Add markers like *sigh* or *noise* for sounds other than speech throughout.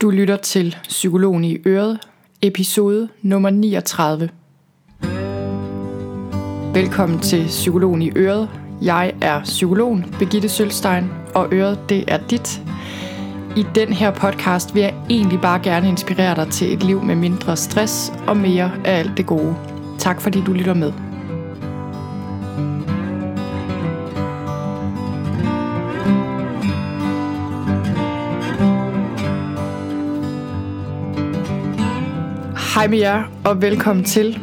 Du lytter til Psykologen i Øret, episode nummer 39. Velkommen til Psykologen i Øret. Jeg er psykologen Begitte Sølstein, og Øret det er dit. I den her podcast vil jeg egentlig bare gerne inspirere dig til et liv med mindre stress og mere af alt det gode. Tak fordi du lytter med. Hej med jer, og velkommen til.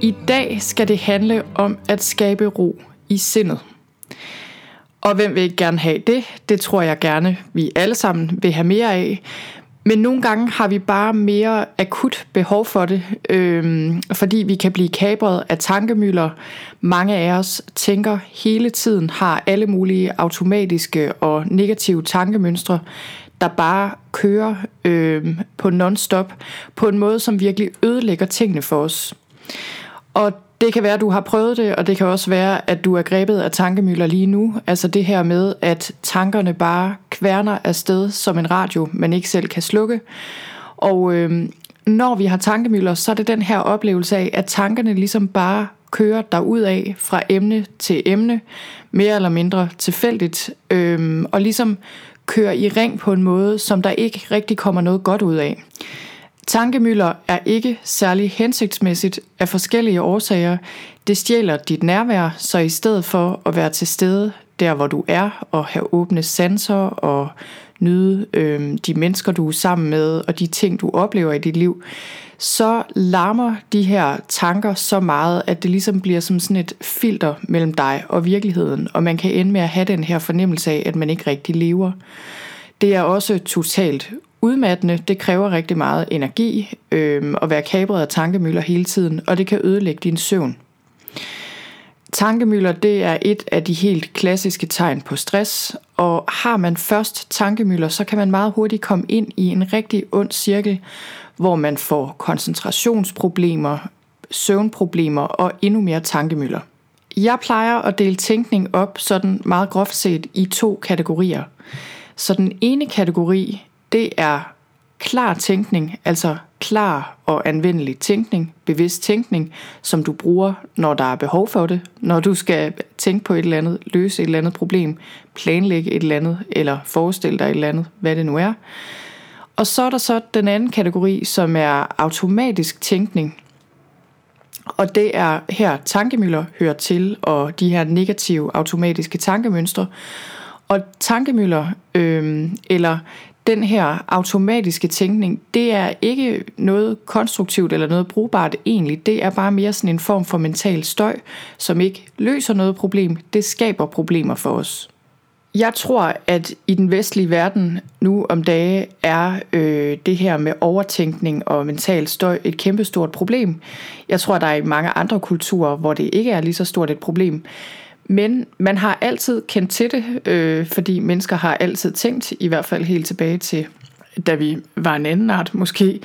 I dag skal det handle om at skabe ro i sindet. Og hvem vil ikke gerne have det? Det tror jeg gerne, vi alle sammen vil have mere af. Men nogle gange har vi bare mere akut behov for det, øhm, fordi vi kan blive kabret af tankemøller. Mange af os tænker hele tiden, har alle mulige automatiske og negative tankemønstre, der bare kører øh, på non-stop, på en måde, som virkelig ødelægger tingene for os. Og det kan være, at du har prøvet det, og det kan også være, at du er grebet af tankemøller lige nu. Altså det her med, at tankerne bare kværner afsted som en radio, man ikke selv kan slukke. Og øh, når vi har tankemøller, så er det den her oplevelse af, at tankerne ligesom bare kører derud af fra emne til emne, mere eller mindre tilfældigt, øh, og ligesom kører i ring på en måde, som der ikke rigtig kommer noget godt ud af. Tankemøller er ikke særlig hensigtsmæssigt af forskellige årsager. Det stjæler dit nærvær, så i stedet for at være til stede der, hvor du er, og have åbne sanser og nyde øh, de mennesker, du er sammen med, og de ting, du oplever i dit liv, så larmer de her tanker så meget, at det ligesom bliver som sådan et filter mellem dig og virkeligheden, og man kan ende med at have den her fornemmelse af, at man ikke rigtig lever. Det er også totalt udmattende. Det kræver rigtig meget energi øh, at være kabret af tankemøller hele tiden, og det kan ødelægge din søvn. Tankemøller det er et af de helt klassiske tegn på stress, og har man først tankemøller, så kan man meget hurtigt komme ind i en rigtig ond cirkel, hvor man får koncentrationsproblemer, søvnproblemer og endnu mere tankemøller. Jeg plejer at dele tænkning op sådan meget groft set i to kategorier. Så den ene kategori, det er klar tænkning, altså klar og anvendelig tænkning, bevidst tænkning, som du bruger, når der er behov for det, når du skal tænke på et eller andet, løse et eller andet problem, planlægge et eller andet, eller forestille dig et eller andet, hvad det nu er. Og så er der så den anden kategori, som er automatisk tænkning. Og det er her tankemøller hører til, og de her negative automatiske tankemønstre. Og tankemøller, øh, eller den her automatiske tænkning, det er ikke noget konstruktivt eller noget brugbart egentlig. Det er bare mere sådan en form for mental støj, som ikke løser noget problem. Det skaber problemer for os. Jeg tror, at i den vestlige verden nu om dage er øh, det her med overtænkning og mental støj et kæmpestort problem. Jeg tror, der er i mange andre kulturer, hvor det ikke er lige så stort et problem. Men man har altid kendt til det, øh, fordi mennesker har altid tænkt, i hvert fald helt tilbage til, da vi var en anden art måske.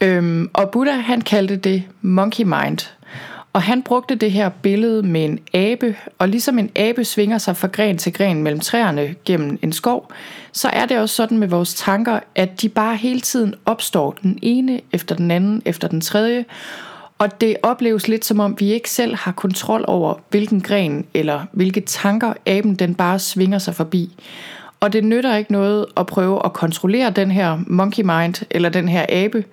Øhm, og Buddha han kaldte det monkey mind. Og han brugte det her billede med en abe, og ligesom en abe svinger sig fra gren til gren mellem træerne gennem en skov, så er det også sådan med vores tanker, at de bare hele tiden opstår den ene efter den anden efter den tredje, og det opleves lidt som om, vi ikke selv har kontrol over, hvilken gren eller hvilke tanker aben den bare svinger sig forbi. Og det nytter ikke noget at prøve at kontrollere den her monkey mind eller den her abe.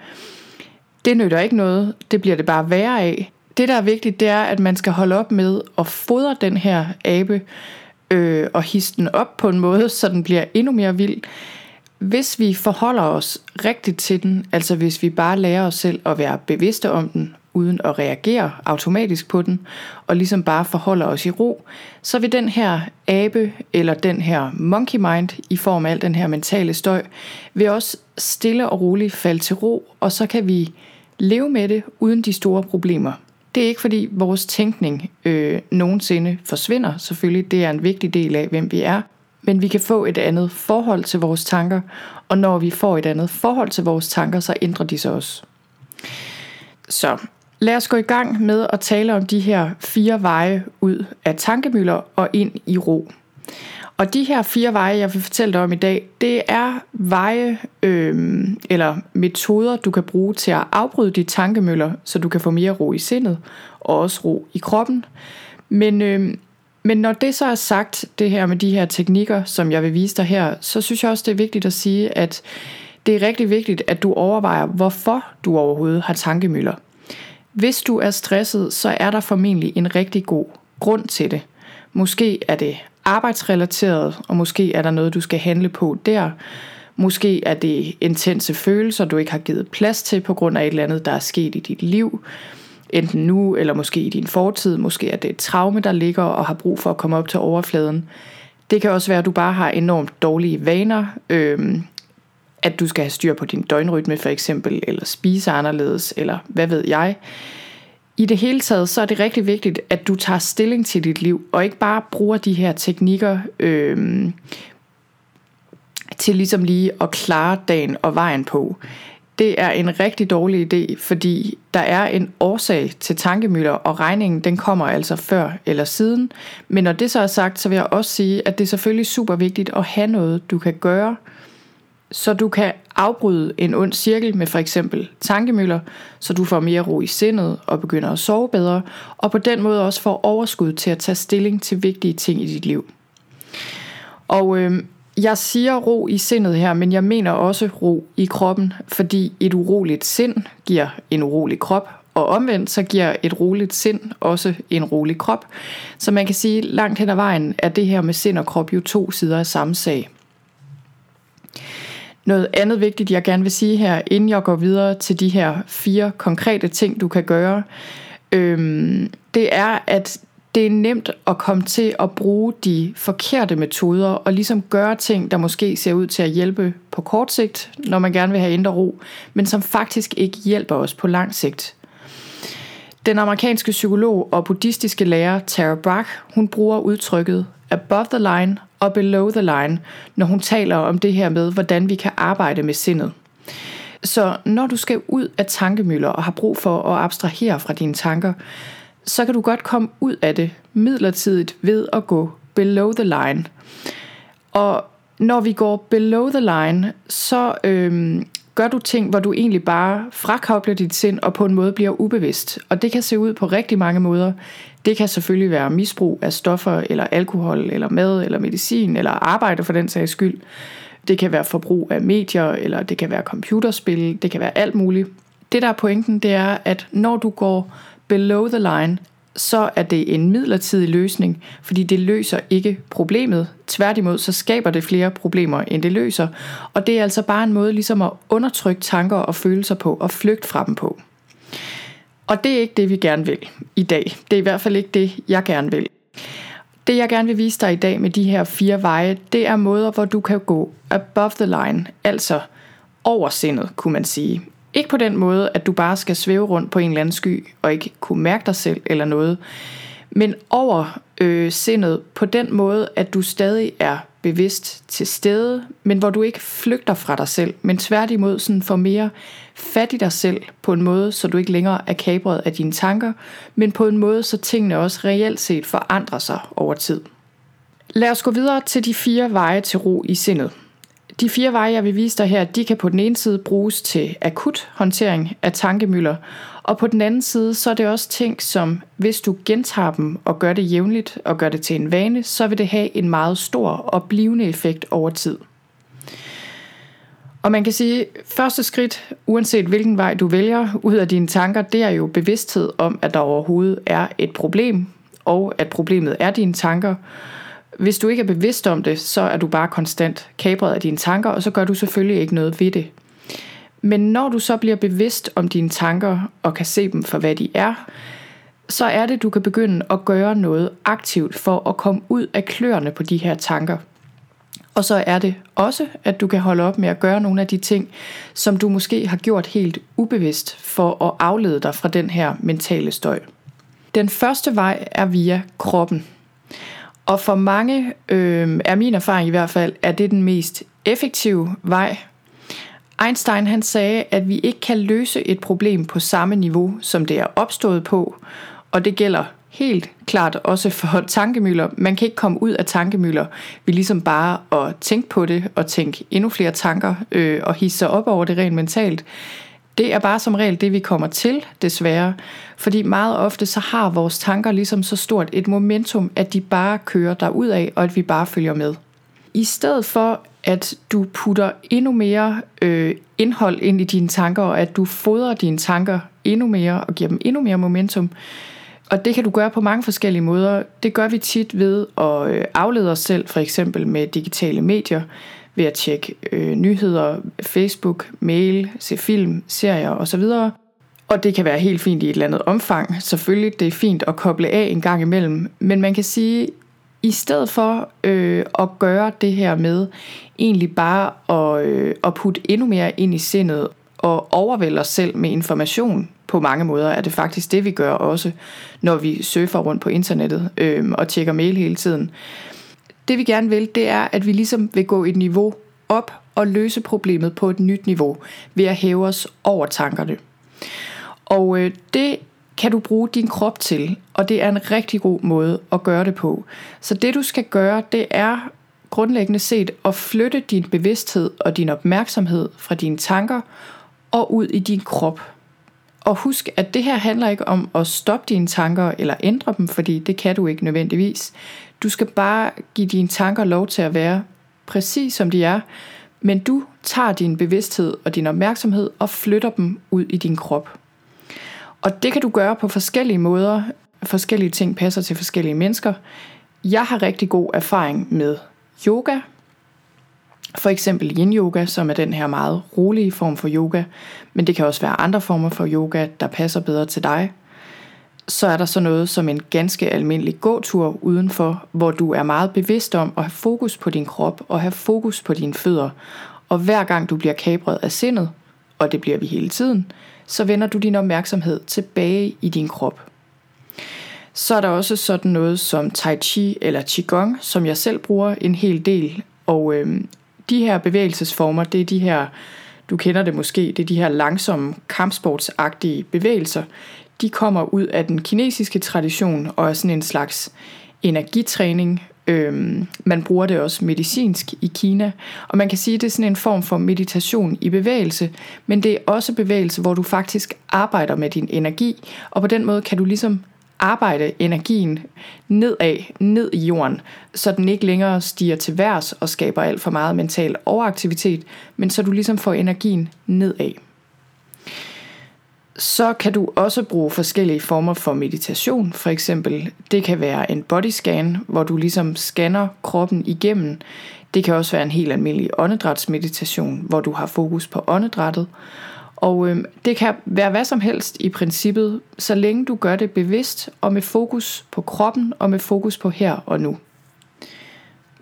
Det nytter ikke noget, det bliver det bare værre af. Det der er vigtigt, det er, at man skal holde op med at fodre den her abe øh, og hisse den op på en måde, så den bliver endnu mere vild. Hvis vi forholder os rigtigt til den, altså hvis vi bare lærer os selv at være bevidste om den, uden at reagere automatisk på den, og ligesom bare forholder os i ro, så vil den her abe, eller den her monkey mind, i form af al den her mentale støj, vil også stille og roligt falde til ro, og så kan vi leve med det uden de store problemer. Det er ikke fordi vores tænkning øh, nogensinde forsvinder, selvfølgelig det er en vigtig del af, hvem vi er, men vi kan få et andet forhold til vores tanker, og når vi får et andet forhold til vores tanker, så ændrer de sig også. Så lad os gå i gang med at tale om de her fire veje ud af tankemøller og ind i ro. Og de her fire veje, jeg vil fortælle dig om i dag, det er veje øh, eller metoder, du kan bruge til at afbryde de tankemøller, så du kan få mere ro i sindet og også ro i kroppen. Men, øh, men når det så er sagt, det her med de her teknikker, som jeg vil vise dig her, så synes jeg også, det er vigtigt at sige, at det er rigtig vigtigt, at du overvejer, hvorfor du overhovedet har tankemøller. Hvis du er stresset, så er der formentlig en rigtig god grund til det. Måske er det arbejdsrelateret, og måske er der noget, du skal handle på der. Måske er det intense følelser, du ikke har givet plads til på grund af et eller andet, der er sket i dit liv. Enten nu, eller måske i din fortid. Måske er det et traume, der ligger og har brug for at komme op til overfladen. Det kan også være, at du bare har enormt dårlige vaner. øh, at du skal have styr på din døgnrytme for eksempel, eller spise anderledes, eller hvad ved jeg. I det hele taget, så er det rigtig vigtigt, at du tager stilling til dit liv, og ikke bare bruger de her teknikker øh, til ligesom lige at klare dagen og vejen på. Det er en rigtig dårlig idé, fordi der er en årsag til tankemøller, og regningen den kommer altså før eller siden. Men når det så er sagt, så vil jeg også sige, at det er selvfølgelig super vigtigt at have noget, du kan gøre, så du kan afbryde en ond cirkel med for eksempel tankemøller, så du får mere ro i sindet og begynder at sove bedre, og på den måde også får overskud til at tage stilling til vigtige ting i dit liv. Og øh, jeg siger ro i sindet her, men jeg mener også ro i kroppen, fordi et uroligt sind giver en urolig krop, og omvendt så giver et roligt sind også en rolig krop. Så man kan sige, langt hen ad vejen er det her med sind og krop jo to sider af samme sag. Noget andet vigtigt, jeg gerne vil sige her, inden jeg går videre til de her fire konkrete ting, du kan gøre, øhm, det er, at det er nemt at komme til at bruge de forkerte metoder og ligesom gøre ting, der måske ser ud til at hjælpe på kort sigt, når man gerne vil have indre ro, men som faktisk ikke hjælper os på lang sigt. Den amerikanske psykolog og buddhistiske lærer Tara Brach, hun bruger udtrykket above the line og below the line, når hun taler om det her med, hvordan vi kan arbejde med sindet. Så når du skal ud af tankemøller og har brug for at abstrahere fra dine tanker, så kan du godt komme ud af det midlertidigt ved at gå below the line. Og når vi går below the line, så øhm, gør du ting, hvor du egentlig bare frakobler dit sind og på en måde bliver ubevidst. Og det kan se ud på rigtig mange måder. Det kan selvfølgelig være misbrug af stoffer, eller alkohol, eller mad, eller medicin, eller arbejde for den sags skyld. Det kan være forbrug af medier, eller det kan være computerspil, det kan være alt muligt. Det der er pointen, det er, at når du går below the line, så er det en midlertidig løsning, fordi det løser ikke problemet. Tværtimod så skaber det flere problemer, end det løser. Og det er altså bare en måde ligesom at undertrykke tanker og følelser på og flygte fra dem på. Og det er ikke det, vi gerne vil i dag. Det er i hvert fald ikke det, jeg gerne vil. Det, jeg gerne vil vise dig i dag med de her fire veje, det er måder, hvor du kan gå above the line, altså over sindet, kunne man sige. Ikke på den måde, at du bare skal svæve rundt på en eller anden sky og ikke kunne mærke dig selv eller noget, men over øh, sindet på den måde, at du stadig er bevidst til stede, men hvor du ikke flygter fra dig selv, men tværtimod sådan får mere fat i dig selv på en måde, så du ikke længere er kabret af dine tanker, men på en måde, så tingene også reelt set forandrer sig over tid. Lad os gå videre til de fire veje til ro i sindet. De fire veje, jeg vil vise dig her, de kan på den ene side bruges til akut håndtering af tankemøller, og på den anden side, så er det også ting, som hvis du gentager dem og gør det jævnligt og gør det til en vane, så vil det have en meget stor og blivende effekt over tid. Og man kan sige, at første skridt, uanset hvilken vej du vælger ud af dine tanker, det er jo bevidsthed om, at der overhovedet er et problem, og at problemet er dine tanker. Hvis du ikke er bevidst om det, så er du bare konstant kabret af dine tanker, og så gør du selvfølgelig ikke noget ved det. Men når du så bliver bevidst om dine tanker og kan se dem for hvad de er, så er det, du kan begynde at gøre noget aktivt for at komme ud af kløerne på de her tanker. Og så er det også, at du kan holde op med at gøre nogle af de ting, som du måske har gjort helt ubevidst for at aflede dig fra den her mentale støj. Den første vej er via kroppen. Og for mange øh, er min erfaring i hvert fald, at det er den mest effektive vej. Einstein han sagde, at vi ikke kan løse et problem på samme niveau, som det er opstået på, og det gælder helt klart også for *laughs* tankemøller. Man kan ikke komme ud af tankemøller ved ligesom bare at tænke på det og tænke endnu flere tanker øh, og hisse sig op over det rent mentalt. Det er bare som regel det, vi kommer til, desværre. Fordi meget ofte så har vores tanker ligesom så stort et momentum, at de bare kører derud af, og at vi bare følger med. I stedet for, at du putter endnu mere øh, indhold ind i dine tanker, og at du fodrer dine tanker endnu mere og giver dem endnu mere momentum, og det kan du gøre på mange forskellige måder. Det gør vi tit ved at øh, aflede os selv, for eksempel med digitale medier, ved at tjekke øh, nyheder, Facebook, mail, se film, serier osv. Og det kan være helt fint i et eller andet omfang. Selvfølgelig, det er fint at koble af en gang imellem. Men man kan sige, i stedet for øh, at gøre det her med egentlig bare at, øh, at putte endnu mere ind i sindet og overvælde os selv med information på mange måder, er det faktisk det, vi gør også, når vi surfer rundt på internettet øh, og tjekker mail hele tiden. Det vi gerne vil, det er, at vi ligesom vil gå et niveau op og løse problemet på et nyt niveau ved at hæve os over tankerne. Og øh, det kan du bruge din krop til, og det er en rigtig god måde at gøre det på. Så det du skal gøre, det er grundlæggende set at flytte din bevidsthed og din opmærksomhed fra dine tanker og ud i din krop. Og husk, at det her handler ikke om at stoppe dine tanker eller ændre dem, fordi det kan du ikke nødvendigvis. Du skal bare give dine tanker lov til at være præcis som de er, men du tager din bevidsthed og din opmærksomhed og flytter dem ud i din krop. Og det kan du gøre på forskellige måder. Forskellige ting passer til forskellige mennesker. Jeg har rigtig god erfaring med yoga. For eksempel yin yoga, som er den her meget rolige form for yoga. Men det kan også være andre former for yoga, der passer bedre til dig. Så er der så noget som en ganske almindelig gåtur udenfor, hvor du er meget bevidst om at have fokus på din krop og have fokus på dine fødder. Og hver gang du bliver kabret af sindet, og det bliver vi hele tiden, så vender du din opmærksomhed tilbage i din krop. Så er der også sådan noget som Tai Chi eller Qigong, som jeg selv bruger en hel del. Og øh, de her bevægelsesformer, det er de her, du kender det måske, det er de her langsomme kampsportsagtige bevægelser. De kommer ud af den kinesiske tradition og er sådan en slags energitræning, Øhm, man bruger det også medicinsk i Kina, og man kan sige, at det er sådan en form for meditation i bevægelse, men det er også bevægelse, hvor du faktisk arbejder med din energi, og på den måde kan du ligesom arbejde energien nedad, ned i jorden, så den ikke længere stiger til værs og skaber alt for meget mental overaktivitet, men så du ligesom får energien nedad så kan du også bruge forskellige former for meditation. For eksempel, det kan være en body scan, hvor du ligesom scanner kroppen igennem. Det kan også være en helt almindelig åndedrætsmeditation, hvor du har fokus på åndedrættet. Og øh, det kan være hvad som helst i princippet, så længe du gør det bevidst og med fokus på kroppen og med fokus på her og nu.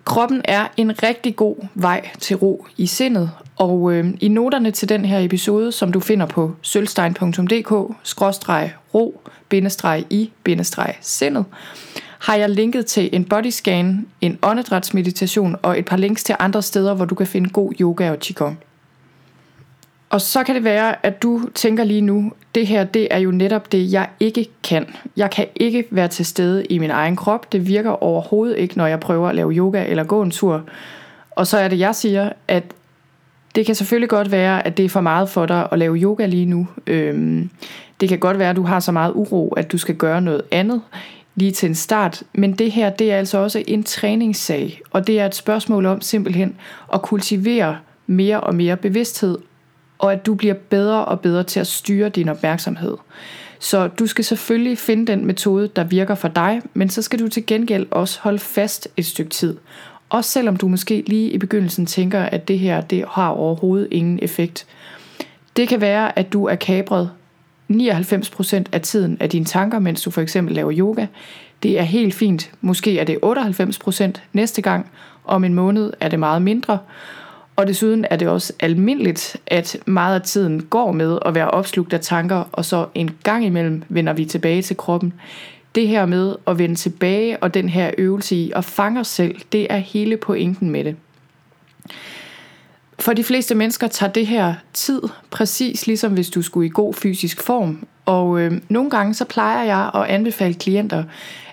Kroppen er en rigtig god vej til ro i sindet, og øh, i noterne til den her episode, som du finder på sølvstein.dk-ro-i-sindet, har jeg linket til en bodyscan, en åndedrætsmeditation og et par links til andre steder, hvor du kan finde god yoga og qigong. Og så kan det være, at du tænker lige nu, det her det er jo netop det, jeg ikke kan. Jeg kan ikke være til stede i min egen krop. Det virker overhovedet ikke, når jeg prøver at lave yoga eller gå en tur. Og så er det, jeg siger, at det kan selvfølgelig godt være, at det er for meget for dig at lave yoga lige nu. Øhm, det kan godt være, at du har så meget uro, at du skal gøre noget andet lige til en start. Men det her, det er altså også en træningssag. Og det er et spørgsmål om simpelthen at kultivere mere og mere bevidsthed og at du bliver bedre og bedre til at styre din opmærksomhed. Så du skal selvfølgelig finde den metode, der virker for dig, men så skal du til gengæld også holde fast et stykke tid. Også selvom du måske lige i begyndelsen tænker, at det her det har overhovedet ingen effekt. Det kan være, at du er kabret 99% af tiden af dine tanker, mens du for eksempel laver yoga. Det er helt fint. Måske er det 98% næste gang. Om en måned er det meget mindre. Og desuden er det også almindeligt, at meget af tiden går med at være opslugt af tanker, og så en gang imellem vender vi tilbage til kroppen. Det her med at vende tilbage, og den her øvelse i at fange os selv, det er hele pointen med det. For de fleste mennesker tager det her tid, præcis ligesom hvis du skulle i god fysisk form. Og øh, nogle gange så plejer jeg at anbefale klienter,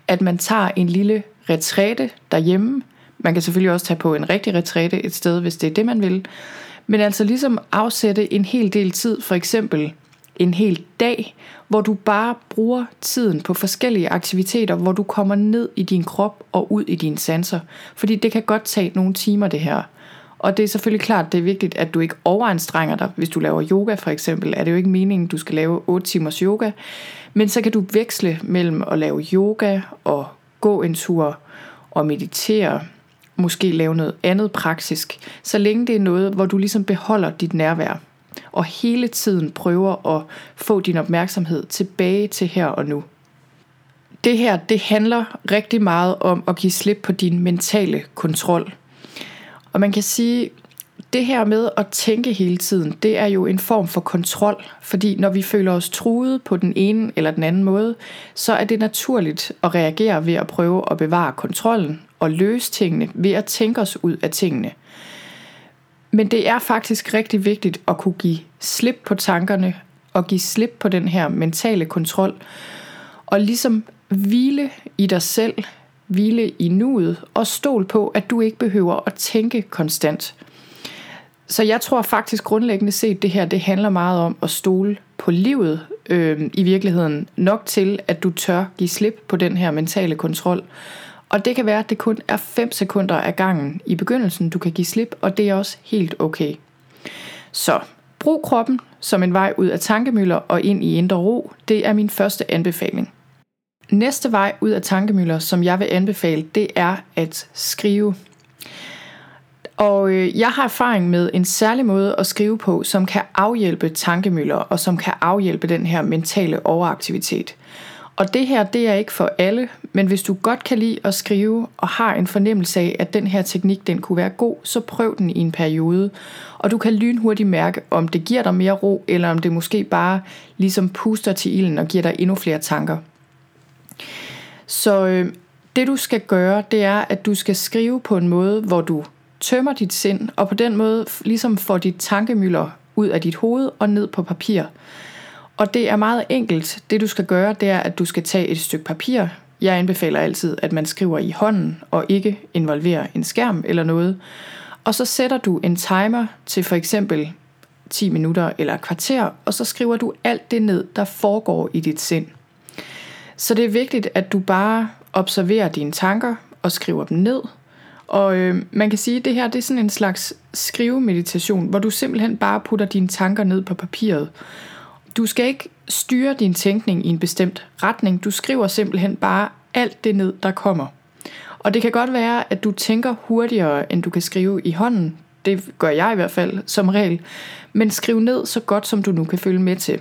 at man tager en lille retræte derhjemme. Man kan selvfølgelig også tage på en rigtig retræte et sted, hvis det er det, man vil. Men altså ligesom afsætte en hel del tid, for eksempel en hel dag, hvor du bare bruger tiden på forskellige aktiviteter, hvor du kommer ned i din krop og ud i dine sanser. Fordi det kan godt tage nogle timer det her. Og det er selvfølgelig klart, det er vigtigt, at du ikke overanstrenger dig. Hvis du laver yoga for eksempel, er det jo ikke meningen, at du skal lave 8 timers yoga. Men så kan du veksle mellem at lave yoga og gå en tur og meditere. Måske lave noget andet praktisk. Så længe det er noget, hvor du ligesom beholder dit nærvær. Og hele tiden prøver at få din opmærksomhed tilbage til her og nu. Det her, det handler rigtig meget om at give slip på din mentale kontrol. Og man kan sige, det her med at tænke hele tiden, det er jo en form for kontrol, fordi når vi føler os truet på den ene eller den anden måde, så er det naturligt at reagere ved at prøve at bevare kontrollen og løse tingene ved at tænke os ud af tingene. Men det er faktisk rigtig vigtigt at kunne give slip på tankerne og give slip på den her mentale kontrol og ligesom hvile i dig selv, hvile i nuet og stol på, at du ikke behøver at tænke konstant. Så jeg tror faktisk grundlæggende set, det her det handler meget om at stole på livet øh, i virkeligheden. Nok til, at du tør give slip på den her mentale kontrol. Og det kan være, at det kun er 5 sekunder af gangen i begyndelsen, du kan give slip, og det er også helt okay. Så brug kroppen som en vej ud af tankemøller og ind i indre ro. Det er min første anbefaling. Næste vej ud af tankemøller, som jeg vil anbefale, det er at skrive. Og øh, jeg har erfaring med en særlig måde at skrive på, som kan afhjælpe tankemøller og som kan afhjælpe den her mentale overaktivitet. Og det her, det er ikke for alle, men hvis du godt kan lide at skrive og har en fornemmelse af, at den her teknik den kunne være god, så prøv den i en periode. Og du kan lynhurtigt mærke, om det giver dig mere ro, eller om det måske bare ligesom puster til ilden og giver dig endnu flere tanker. Så øh, det du skal gøre, det er, at du skal skrive på en måde, hvor du tømmer dit sind, og på den måde ligesom får dit tankemøller ud af dit hoved og ned på papir. Og det er meget enkelt. Det du skal gøre, det er, at du skal tage et stykke papir. Jeg anbefaler altid, at man skriver i hånden og ikke involverer en skærm eller noget. Og så sætter du en timer til for eksempel 10 minutter eller et kvarter, og så skriver du alt det ned, der foregår i dit sind. Så det er vigtigt, at du bare observerer dine tanker og skriver dem ned. Og øh, man kan sige, at det her det er sådan en slags skrivemeditation, hvor du simpelthen bare putter dine tanker ned på papiret. Du skal ikke styre din tænkning i en bestemt retning. Du skriver simpelthen bare alt det ned, der kommer. Og det kan godt være, at du tænker hurtigere, end du kan skrive i hånden. Det gør jeg i hvert fald som regel. Men skriv ned så godt, som du nu kan følge med til.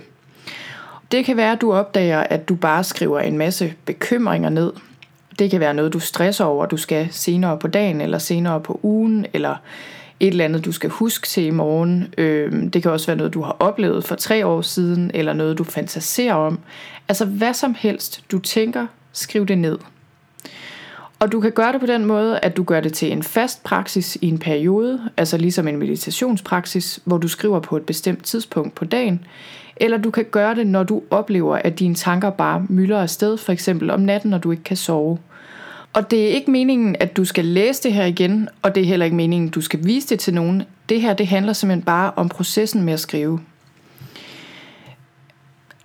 Det kan være, at du opdager, at du bare skriver en masse bekymringer ned. Det kan være noget, du stresser over, du skal senere på dagen, eller senere på ugen, eller et eller andet, du skal huske til i morgen. Øhm, det kan også være noget, du har oplevet for tre år siden, eller noget, du fantaserer om. Altså hvad som helst, du tænker, skriv det ned. Og du kan gøre det på den måde, at du gør det til en fast praksis i en periode, altså ligesom en meditationspraksis, hvor du skriver på et bestemt tidspunkt på dagen, eller du kan gøre det, når du oplever, at dine tanker bare mylder afsted, for eksempel om natten, når du ikke kan sove. Og det er ikke meningen, at du skal læse det her igen, og det er heller ikke meningen, at du skal vise det til nogen. Det her, det handler simpelthen bare om processen med at skrive.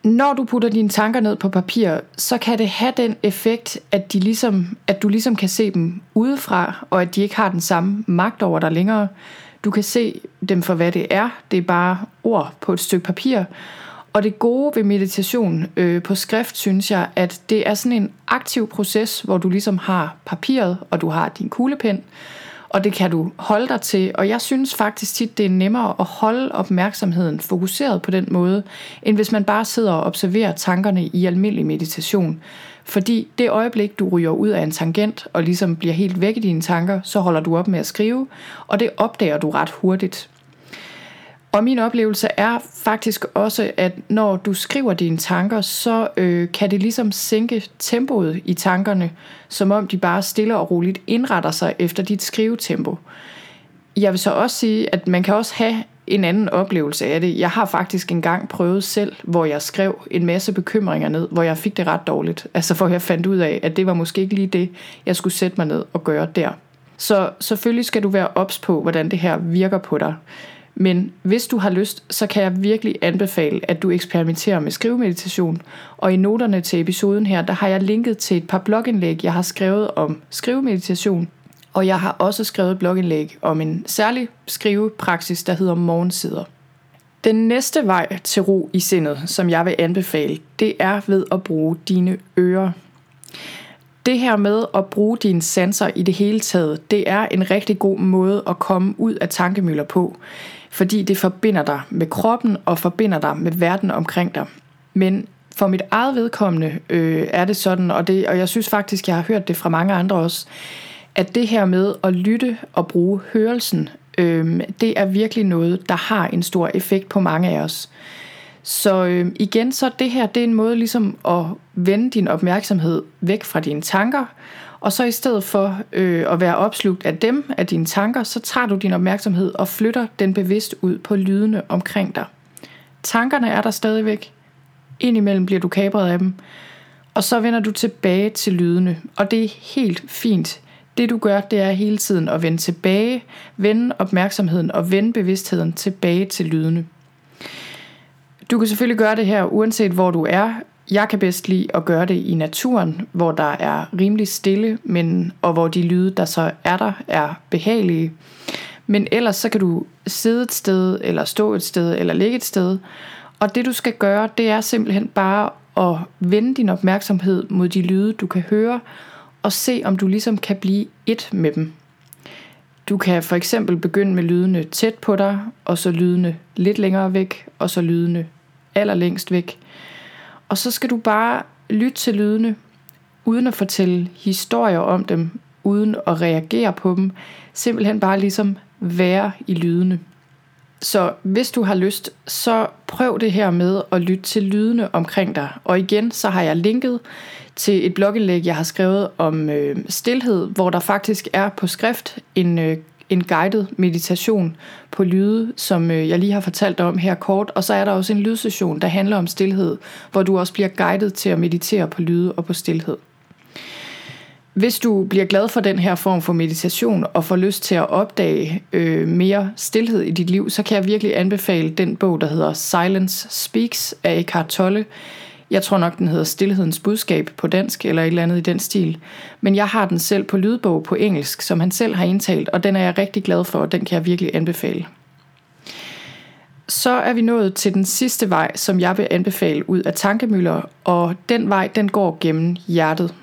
Når du putter dine tanker ned på papir, så kan det have den effekt, at, de ligesom, at du ligesom kan se dem udefra, og at de ikke har den samme magt over dig længere. Du kan se dem for, hvad det er. Det er bare ord på et stykke papir. Og det gode ved meditation øh, på skrift, synes jeg, at det er sådan en aktiv proces, hvor du ligesom har papiret, og du har din kuglepen, og det kan du holde dig til. Og jeg synes faktisk tit, det er nemmere at holde opmærksomheden fokuseret på den måde, end hvis man bare sidder og observerer tankerne i almindelig meditation. Fordi det øjeblik, du ryger ud af en tangent og ligesom bliver helt væk i dine tanker, så holder du op med at skrive, og det opdager du ret hurtigt. Og min oplevelse er faktisk også, at når du skriver dine tanker, så øh, kan det ligesom sænke tempoet i tankerne, som om de bare stille og roligt indretter sig efter dit skrivetempo. Jeg vil så også sige, at man kan også have en anden oplevelse af det. Jeg har faktisk engang prøvet selv, hvor jeg skrev en masse bekymringer ned, hvor jeg fik det ret dårligt. Altså hvor jeg fandt ud af, at det var måske ikke lige det, jeg skulle sætte mig ned og gøre der. Så selvfølgelig skal du være ops på, hvordan det her virker på dig. Men hvis du har lyst, så kan jeg virkelig anbefale, at du eksperimenterer med skrivemeditation. Og i noterne til episoden her, der har jeg linket til et par blogindlæg, jeg har skrevet om skrivemeditation. Og jeg har også skrevet et blogindlæg om en særlig skrivepraksis, der hedder morgensider. Den næste vej til ro i sindet, som jeg vil anbefale, det er ved at bruge dine ører. Det her med at bruge dine sanser i det hele taget, det er en rigtig god måde at komme ud af tankemøller på fordi det forbinder dig med kroppen og forbinder dig med verden omkring dig. Men for mit eget vedkommende øh, er det sådan, og, det, og jeg synes faktisk, jeg har hørt det fra mange andre også, at det her med at lytte og bruge hørelsen, øh, det er virkelig noget, der har en stor effekt på mange af os. Så øh, igen, så det her, det er en måde ligesom at vende din opmærksomhed væk fra dine tanker, og så i stedet for øh, at være opslugt af dem, af dine tanker, så tager du din opmærksomhed og flytter den bevidst ud på lydene omkring dig. Tankerne er der stadigvæk. Indimellem bliver du kabret af dem. Og så vender du tilbage til lydene. Og det er helt fint. Det du gør, det er hele tiden at vende tilbage, vende opmærksomheden og vende bevidstheden tilbage til lydene. Du kan selvfølgelig gøre det her, uanset hvor du er. Jeg kan bedst lide at gøre det i naturen, hvor der er rimelig stille, men, og hvor de lyde, der så er der, er behagelige. Men ellers så kan du sidde et sted, eller stå et sted, eller ligge et sted. Og det du skal gøre, det er simpelthen bare at vende din opmærksomhed mod de lyde, du kan høre, og se om du ligesom kan blive et med dem. Du kan for eksempel begynde med lydene tæt på dig, og så lydene lidt længere væk, og så lydene allerlængst væk. Og så skal du bare lytte til lydene, uden at fortælle historier om dem, uden at reagere på dem. Simpelthen bare ligesom være i lydene. Så hvis du har lyst, så prøv det her med at lytte til lydene omkring dig. Og igen, så har jeg linket til et blogindlæg, jeg har skrevet om øh, stillhed, hvor der faktisk er på skrift en øh, en guided meditation på lyde, som øh, jeg lige har fortalt om her kort. Og så er der også en lydsession, der handler om stillhed, hvor du også bliver guidet til at meditere på lyde og på stillhed. Hvis du bliver glad for den her form for meditation og får lyst til at opdage øh, mere stillhed i dit liv, så kan jeg virkelig anbefale den bog, der hedder Silence Speaks af Eckhart Tolle. Jeg tror nok, den hedder Stilhedens budskab på dansk, eller et eller andet i den stil. Men jeg har den selv på lydbog på engelsk, som han selv har indtalt, og den er jeg rigtig glad for, og den kan jeg virkelig anbefale. Så er vi nået til den sidste vej, som jeg vil anbefale ud af tankemøller, og den vej, den går gennem hjertet.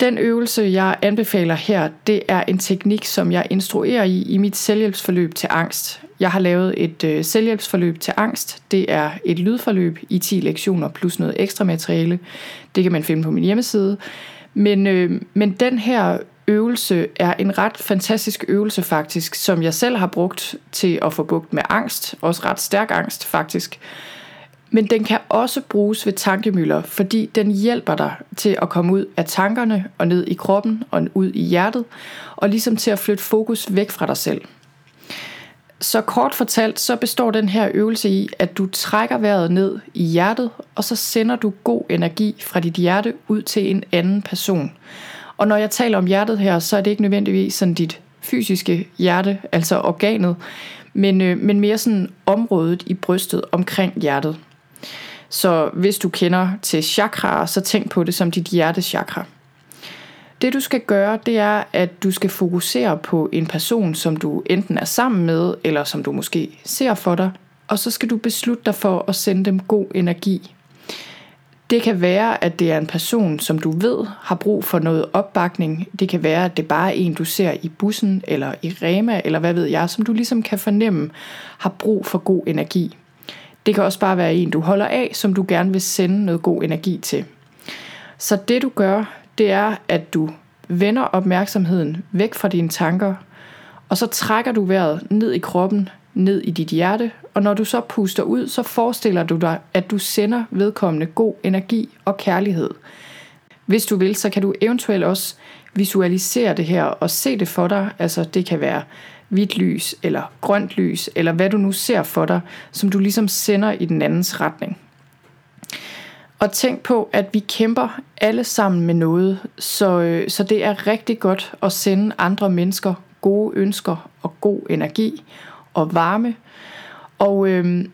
Den øvelse, jeg anbefaler her, det er en teknik, som jeg instruerer i i mit selvhjælpsforløb til angst. Jeg har lavet et øh, selvhjælpsforløb til angst. Det er et lydforløb i 10 lektioner plus noget ekstra materiale. Det kan man finde på min hjemmeside. Men, øh, men den her øvelse er en ret fantastisk øvelse faktisk, som jeg selv har brugt til at få bugt med angst. Også ret stærk angst faktisk. Men den kan også bruges ved tankemøller, fordi den hjælper dig til at komme ud af tankerne og ned i kroppen og ud i hjertet, og ligesom til at flytte fokus væk fra dig selv. Så kort fortalt, så består den her øvelse i, at du trækker vejret ned i hjertet, og så sender du god energi fra dit hjerte ud til en anden person. Og når jeg taler om hjertet her, så er det ikke nødvendigvis sådan dit fysiske hjerte, altså organet, men, øh, men mere sådan området i brystet omkring hjertet. Så hvis du kender til chakraer, så tænk på det som dit hjertechakra. Det du skal gøre, det er, at du skal fokusere på en person, som du enten er sammen med, eller som du måske ser for dig, og så skal du beslutte dig for at sende dem god energi. Det kan være, at det er en person, som du ved har brug for noget opbakning. Det kan være, at det bare er en, du ser i bussen eller i Rema, eller hvad ved jeg, som du ligesom kan fornemme har brug for god energi. Det kan også bare være en, du holder af, som du gerne vil sende noget god energi til. Så det du gør, det er, at du vender opmærksomheden væk fra dine tanker, og så trækker du vejret ned i kroppen, ned i dit hjerte, og når du så puster ud, så forestiller du dig, at du sender vedkommende god energi og kærlighed. Hvis du vil, så kan du eventuelt også visualisere det her og se det for dig. Altså det kan være hvidt lys eller grønt lys, eller hvad du nu ser for dig, som du ligesom sender i den andens retning. Og tænk på, at vi kæmper alle sammen med noget, så, øh, så det er rigtig godt at sende andre mennesker gode ønsker og god energi og varme. Og øhm,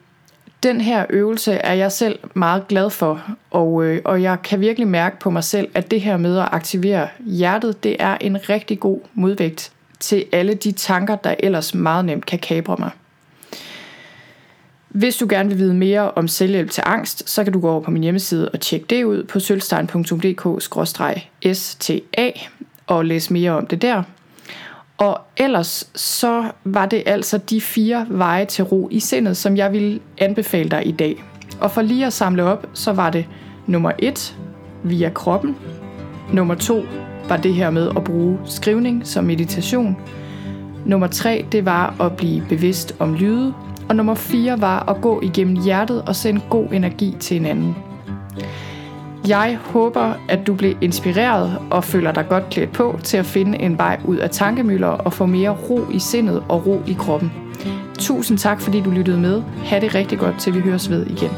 den her øvelse er jeg selv meget glad for, og, øh, og jeg kan virkelig mærke på mig selv, at det her med at aktivere hjertet, det er en rigtig god modvægt til alle de tanker, der ellers meget nemt kan kabre mig. Hvis du gerne vil vide mere om selvhjælp til angst, så kan du gå over på min hjemmeside og tjekke det ud på sølvstein.dk-sta og læse mere om det der. Og ellers så var det altså de fire veje til ro i sindet, som jeg vil anbefale dig i dag. Og for lige at samle op, så var det nummer 1 via kroppen. Nummer 2 var det her med at bruge skrivning som meditation. Nummer 3 det var at blive bevidst om lyde. Og nummer 4 var at gå igennem hjertet og sende god energi til hinanden. Jeg håber, at du bliver inspireret og føler dig godt klædt på til at finde en vej ud af tankemøller og få mere ro i sindet og ro i kroppen. Tusind tak, fordi du lyttede med. Ha' det rigtig godt, til vi høres ved igen.